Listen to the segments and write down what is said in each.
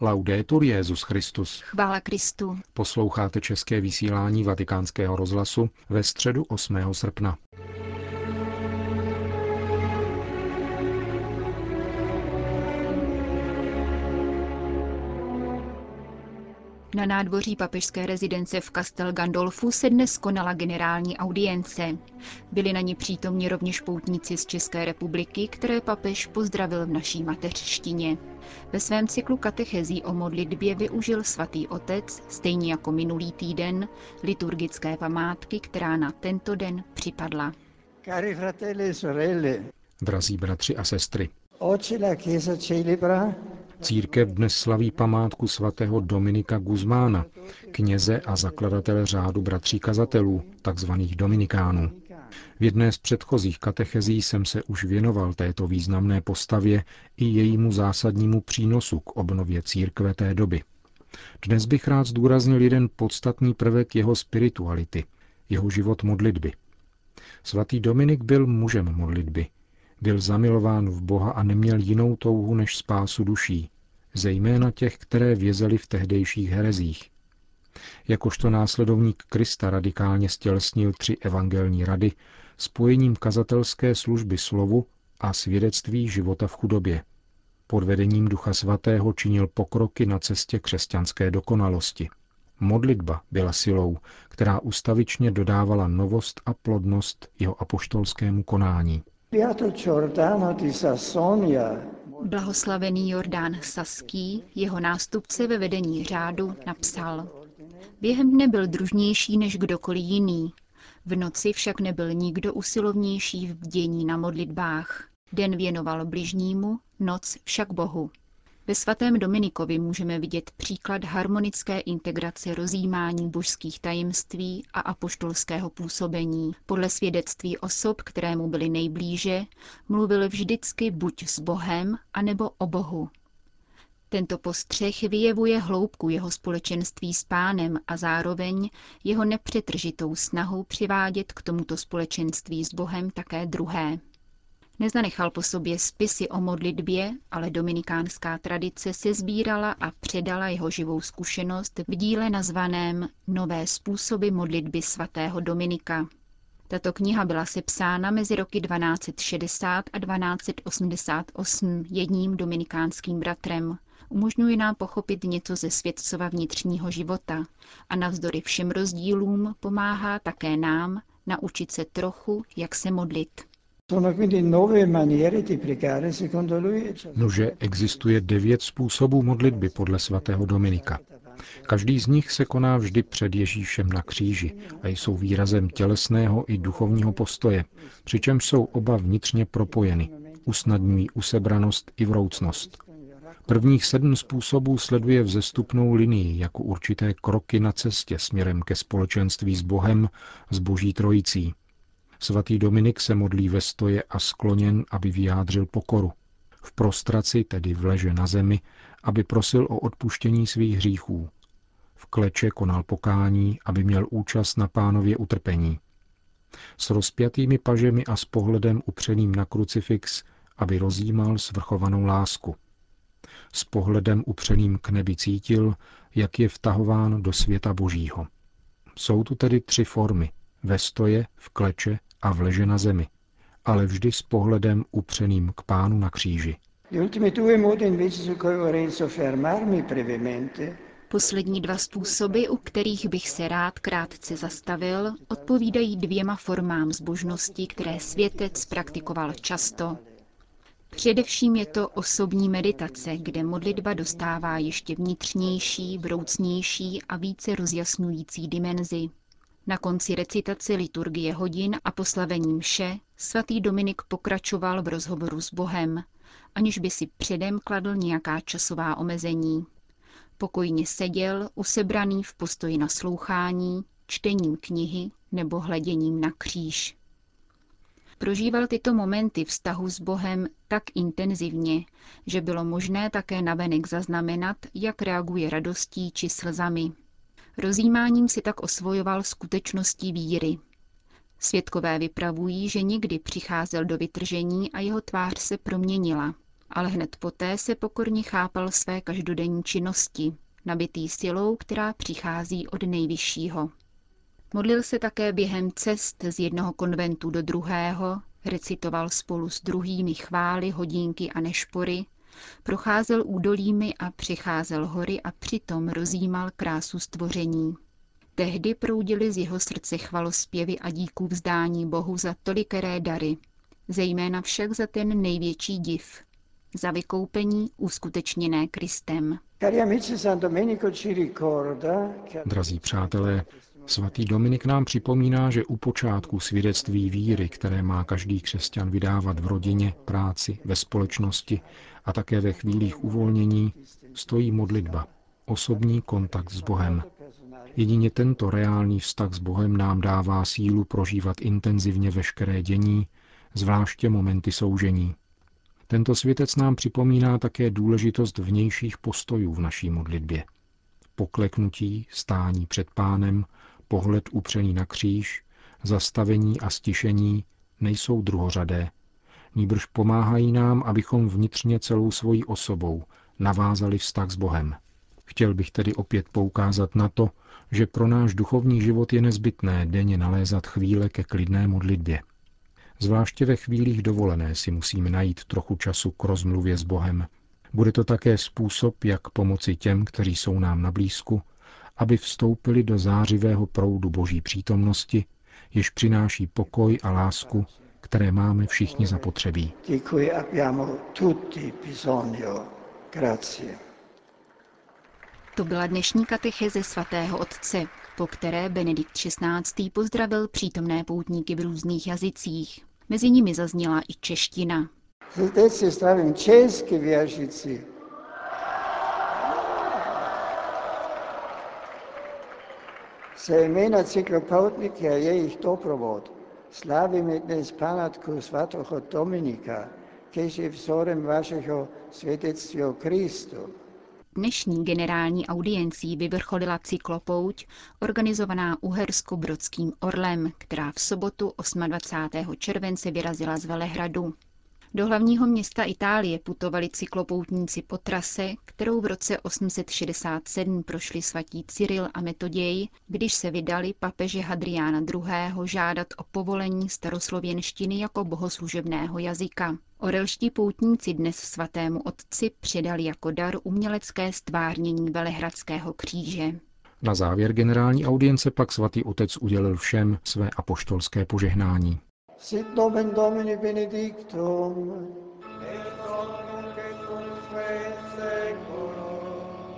Laudetur Jezus Christus. Chvála Kristu. Posloucháte české vysílání Vatikánského rozhlasu ve středu 8. srpna. Na nádvoří papežské rezidence v Castel Gandolfu se dnes konala generální audience. Byli na ní přítomni rovněž poutníci z České republiky, které papež pozdravil v naší mateřštině. Ve svém cyklu katechezí o modlitbě využil svatý otec, stejně jako minulý týden, liturgické památky, která na tento den připadla. Cari fratelli e sorelle, Drazí bratři a sestry, Oggi la Chiesa celebra Církev dnes slaví památku svatého Dominika Guzmána, kněze a zakladatele řádu bratří kazatelů, takzvaných Dominikánů. V jedné z předchozích katechezí jsem se už věnoval této významné postavě i jejímu zásadnímu přínosu k obnově církve té doby. Dnes bych rád zdůraznil jeden podstatný prvek jeho spirituality, jeho život modlitby. Svatý Dominik byl mužem modlitby, byl zamilován v Boha a neměl jinou touhu než spásu duší, zejména těch, které vězely v tehdejších herezích. Jakožto následovník Krista radikálně stělesnil tři evangelní rady spojením kazatelské služby slovu a svědectví života v chudobě. Pod vedením Ducha Svatého činil pokroky na cestě křesťanské dokonalosti. Modlitba byla silou, která ustavičně dodávala novost a plodnost jeho apoštolskému konání. Blahoslavený Jordán Saský, jeho nástupce ve vedení řádu, napsal Během dne byl družnější než kdokoliv jiný. V noci však nebyl nikdo usilovnější v bdění na modlitbách. Den věnoval bližnímu, noc však Bohu. Ve svatém Dominikovi můžeme vidět příklad harmonické integrace rozjímání božských tajemství a apoštolského působení. Podle svědectví osob, kterému byly nejblíže, mluvil vždycky buď s Bohem, anebo o Bohu. Tento postřeh vyjevuje hloubku jeho společenství s pánem a zároveň jeho nepřetržitou snahu přivádět k tomuto společenství s Bohem také druhé. Nezanechal po sobě spisy o modlitbě, ale dominikánská tradice se sbírala a předala jeho živou zkušenost v díle nazvaném Nové způsoby modlitby svatého Dominika. Tato kniha byla sepsána mezi roky 1260 a 1288 jedním dominikánským bratrem. Umožňuje nám pochopit něco ze světcova vnitřního života a navzdory všem rozdílům pomáhá také nám naučit se trochu, jak se modlit. Nože existuje devět způsobů modlitby podle svatého Dominika. Každý z nich se koná vždy před Ježíšem na kříži a jsou výrazem tělesného i duchovního postoje, přičemž jsou oba vnitřně propojeny, usnadňují usebranost i vroucnost. Prvních sedm způsobů sleduje vzestupnou linii jako určité kroky na cestě směrem ke společenství s Bohem, s Boží trojicí, Svatý Dominik se modlí ve stoje a skloněn, aby vyjádřil pokoru. V prostraci, tedy v leže na zemi, aby prosil o odpuštění svých hříchů. V kleče konal pokání, aby měl účast na pánově utrpení. S rozpjatými pažemi a s pohledem upřeným na krucifix, aby rozjímal svrchovanou lásku. S pohledem upřeným k nebi cítil, jak je vtahován do světa božího. Jsou tu tedy tři formy, ve stoje, v kleče a v leže na zemi, ale vždy s pohledem upřeným k pánu na kříži. Poslední dva způsoby, u kterých bych se rád krátce zastavil, odpovídají dvěma formám zbožnosti, které světec praktikoval často. Především je to osobní meditace, kde modlitba dostává ještě vnitřnější, vroucnější a více rozjasňující dimenzi. Na konci recitace liturgie hodin a poslavení mše svatý Dominik pokračoval v rozhovoru s Bohem, aniž by si předem kladl nějaká časová omezení. Pokojně seděl, usebraný v postoji naslouchání, čtením knihy nebo hleděním na kříž. Prožíval tyto momenty vztahu s Bohem tak intenzivně, že bylo možné také navenek zaznamenat, jak reaguje radostí či slzami. Rozjímáním si tak osvojoval skutečnosti víry. Svědkové vypravují, že někdy přicházel do vytržení a jeho tvář se proměnila. ale hned poté se pokorně chápal své každodenní činnosti, nabitý silou, která přichází od nejvyššího. Modlil se také během cest z jednoho konventu do druhého, recitoval spolu s druhými chvály, hodinky a nešpory, procházel údolími a přecházel hory a přitom rozjímal krásu stvoření. Tehdy proudily z jeho srdce chvalospěvy a díků vzdání Bohu za tolikeré dary, zejména však za ten největší div, za vykoupení uskutečněné Kristem. Drazí přátelé, svatý Dominik nám připomíná, že u počátku svědectví víry, které má každý křesťan vydávat v rodině, práci, ve společnosti a také ve chvílích uvolnění, stojí modlitba, osobní kontakt s Bohem. Jedině tento reálný vztah s Bohem nám dává sílu prožívat intenzivně veškeré dění, zvláště momenty soužení. Tento světec nám připomíná také důležitost vnějších postojů v naší modlitbě. Pokleknutí, stání před pánem, pohled upřený na kříž, zastavení a stišení nejsou druhořadé. Nýbrž pomáhají nám, abychom vnitřně celou svojí osobou navázali vztah s Bohem. Chtěl bych tedy opět poukázat na to, že pro náš duchovní život je nezbytné denně nalézat chvíle ke klidné modlitbě. Zvláště ve chvílích dovolené si musíme najít trochu času k rozmluvě s Bohem. Bude to také způsob, jak pomoci těm, kteří jsou nám na blízku, aby vstoupili do zářivého proudu Boží přítomnosti, jež přináší pokoj a lásku, které máme všichni zapotřebí. To byla dnešní katecheze svatého otce, po které Benedikt XVI. pozdravil přítomné poutníky v různých jazycích. Mezi nimi zazněla i čeština. Teď si zdravím česky věřící. Za jména cyklopoutníky a jejich doprovod slavíme dnes památku svatého Dominika, kež je vzorem vašeho svědectví o Kristu. Dnešní generální audiencí vyvrcholila cyklopouť, organizovaná uhersko-brodským Orlem, která v sobotu 28. července vyrazila z Velehradu. Do hlavního města Itálie putovali cyklopoutníci po trase, kterou v roce 867 prošli svatí Cyril a Metoděj, když se vydali papeže Hadriána II. žádat o povolení staroslověnštiny jako bohoslužebného jazyka. Orelští poutníci dnes svatému otci předali jako dar umělecké stvárnění Velehradského kříže. Na závěr generální audience pak svatý otec udělil všem své apoštolské požehnání. Sit nomen Domini benedictum.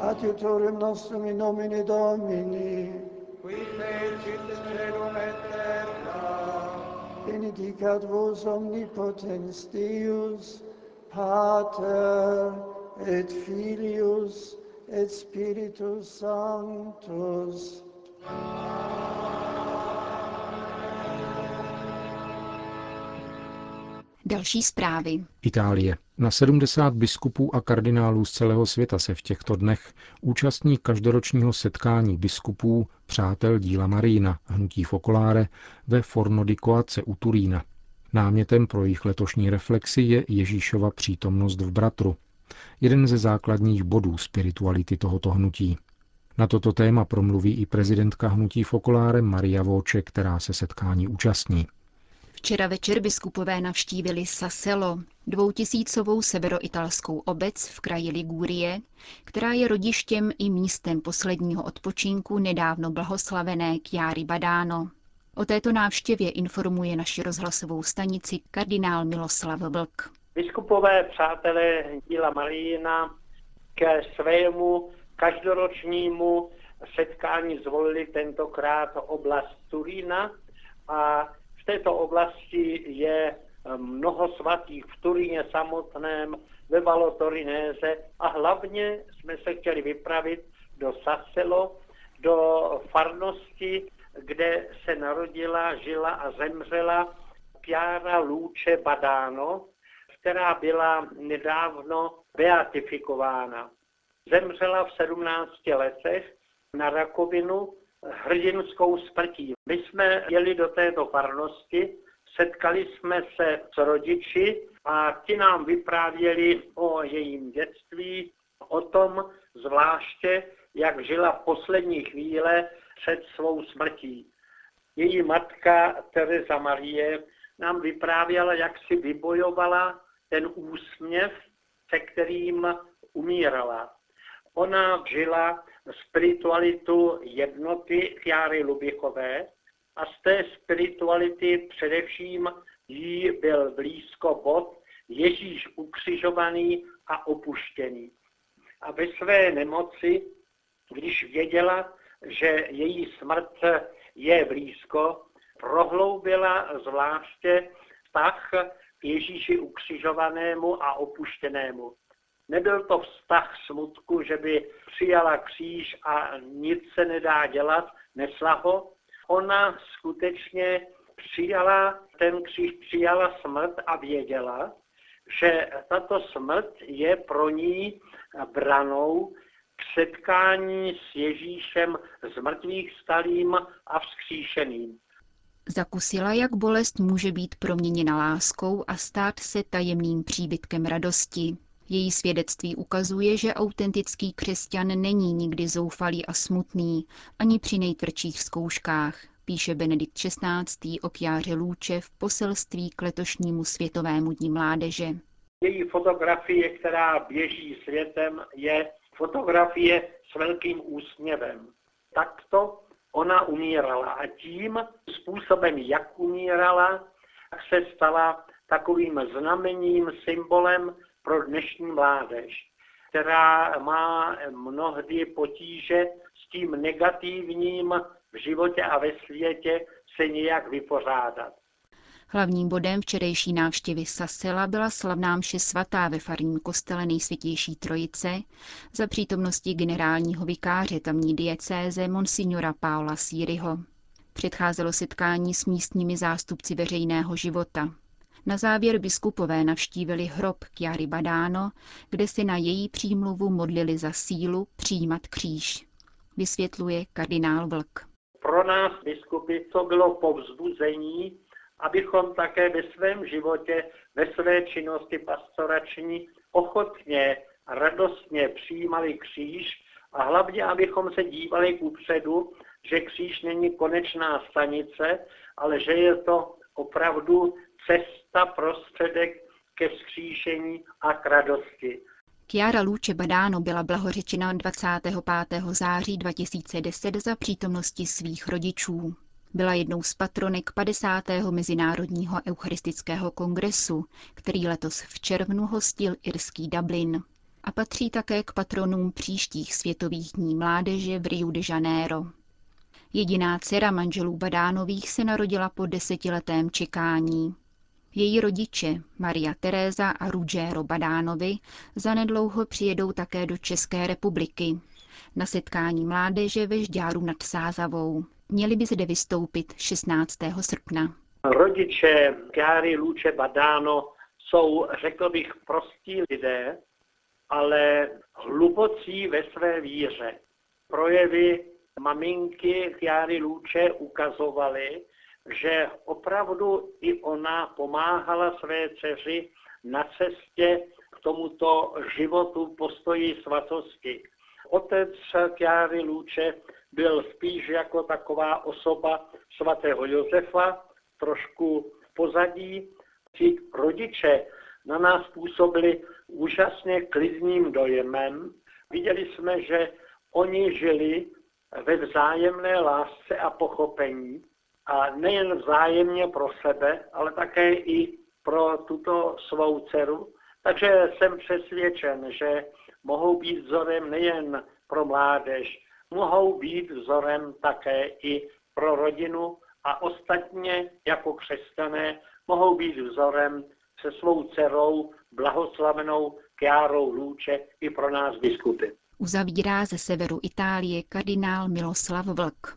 Adiutorium nostrum in nomine Domini. Qui fecit celum et terra. Benedicat vos omnipotens Deus, Pater et Filius et Spiritus Sanctus. Další zprávy. Itálie. Na 70 biskupů a kardinálů z celého světa se v těchto dnech účastní každoročního setkání biskupů Přátel díla Marína, hnutí Focolare, ve Forno di Coace u Turína. Námětem pro jejich letošní reflexi je Ježíšova přítomnost v bratru, jeden ze základních bodů spirituality tohoto hnutí. Na toto téma promluví i prezidentka hnutí Focolare Maria Voce, která se setkání účastní. Včera večer biskupové navštívili Saselo, dvoutisícovou severoitalskou obec v kraji Ligurie, která je rodištěm i místem posledního odpočinku nedávno blahoslavené Chiari Badano. O této návštěvě informuje naši rozhlasovou stanici kardinál Miloslav Vlk. Biskupové přátelé díla Marína ke svému každoročnímu setkání zvolili tentokrát oblast Turína a v této oblasti je eh, mnoho svatých v Turíně samotném, ve Valotorinéze a hlavně jsme se chtěli vypravit do Saselo, do farnosti, kde se narodila, žila a zemřela Piara Luce Badano, která byla nedávno beatifikována. Zemřela v 17 letech na rakovinu hrdinskou smrtí. My jsme jeli do této farnosti Setkali jsme se s rodiči a ti nám vyprávěli o jejím dětství, o tom zvláště, jak žila v poslední chvíle před svou smrtí. Její matka Teresa Marie nám vyprávěla, jak si vybojovala ten úsměv, se kterým umírala. Ona žila spiritualitu jednoty Jary Lubichové a z té spirituality především jí byl blízko bod Ježíš ukřižovaný a opuštěný. A ve své nemoci, když věděla, že její smrt je blízko, prohloubila zvláště vztah k Ježíši ukřižovanému a opuštěnému. Nebyl to vztah smutku, že by přijala kříž a nic se nedá dělat, nesla ho. Ona skutečně přijala ten kříž, přijala smrt a věděla, že tato smrt je pro ní branou k setkání s Ježíšem z mrtvých stalým a vzkříšeným. Zakusila, jak bolest může být proměněna láskou a stát se tajemným příbytkem radosti. Její svědectví ukazuje, že autentický křesťan není nikdy zoufalý a smutný, ani při nejtvrdších zkouškách, píše Benedikt XVI. o Kjáře Lůče v poselství k letošnímu Světovému dní mládeže. Její fotografie, která běží světem, je fotografie s velkým úsměvem. Takto ona umírala a tím způsobem, jak umírala, se stala takovým znamením, symbolem pro dnešní mládež, která má mnohdy potíže s tím negativním v životě a ve světě se nějak vypořádat. Hlavním bodem včerejší návštěvy Sasela byla slavná mše svatá ve farním kostele nejsvětější trojice za přítomnosti generálního vikáře tamní diecéze monsignora Paula Sýryho. Předcházelo setkání s místními zástupci veřejného života. Na závěr biskupové navštívili hrob Chiary Badáno, kde si na její přímluvu modlili za sílu přijímat kříž. Vysvětluje kardinál Vlk. Pro nás biskupy to bylo povzbuzení, abychom také ve svém životě, ve své činnosti pastorační ochotně, radostně přijímali kříž a hlavně, abychom se dívali kupředu, že kříž není konečná stanice, ale že je to opravdu cesta, prostředek ke vzkříšení a k radosti. Chiara Luce Badáno byla blahořečena 25. září 2010 za přítomnosti svých rodičů. Byla jednou z patronek 50. Mezinárodního eucharistického kongresu, který letos v červnu hostil irský Dublin. A patří také k patronům příštích světových dní mládeže v Rio de Janeiro. Jediná dcera manželů Badánových se narodila po desetiletém čekání. Její rodiče, Maria Teréza a Ruggiero Badánovi, zanedlouho přijedou také do České republiky. Na setkání mládeže ve Žďáru nad Sázavou. Měli by zde vystoupit 16. srpna. Rodiče Gáry Luče Badáno jsou, řekl bych, prostí lidé, ale hlubocí ve své víře. Projevy maminky Chiary Luče ukazovaly, že opravdu i ona pomáhala své dceři na cestě k tomuto životu postoji svatosti. Otec Chiary Luče byl spíš jako taková osoba svatého Josefa, trošku pozadí. Ti rodiče na nás působili úžasně klidným dojemem. Viděli jsme, že oni žili ve vzájemné lásce a pochopení a nejen vzájemně pro sebe, ale také i pro tuto svou dceru. Takže jsem přesvědčen, že mohou být vzorem nejen pro mládež, mohou být vzorem také i pro rodinu a ostatně jako křesťané mohou být vzorem se svou dcerou blahoslavenou Kiárou Lůče i pro nás biskupy. Uzavírá ze severu Itálie kardinál Miloslav Vlk.